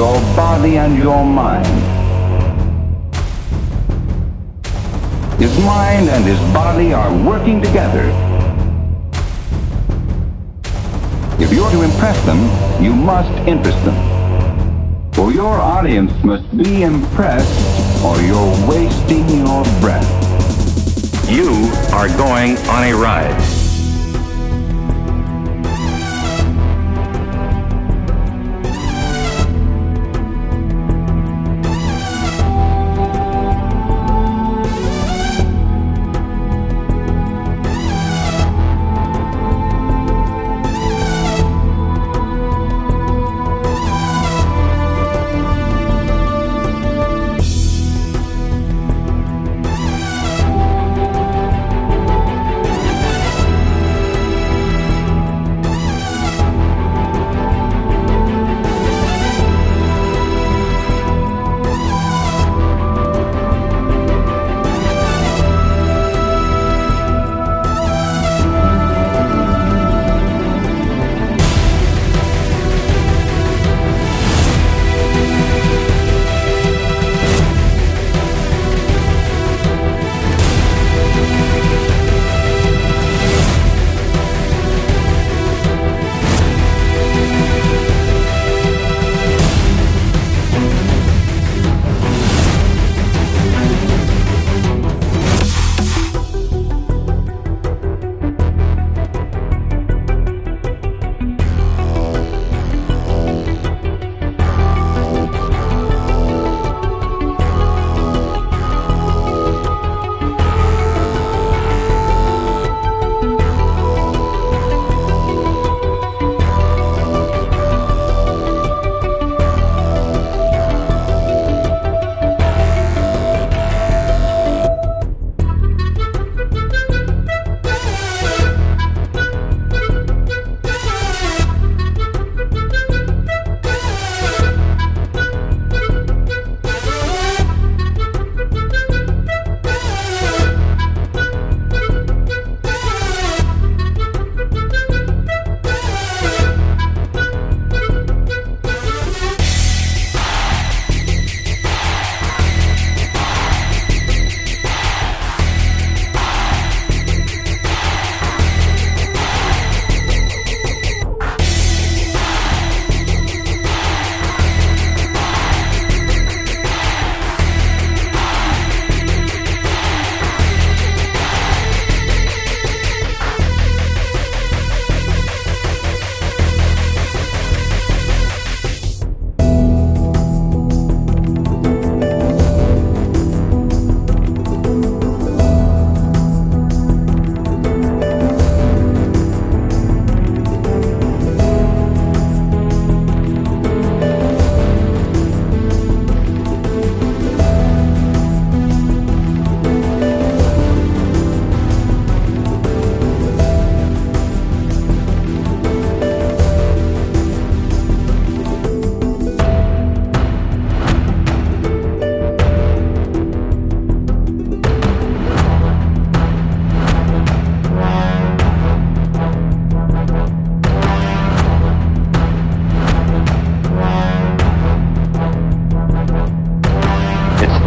your body and your mind. His mind and his body are working together. If you're to impress them, you must interest them. For your audience must be impressed or you're wasting your breath. You are going on a ride.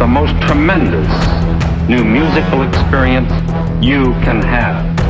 The most tremendous new musical experience you can have.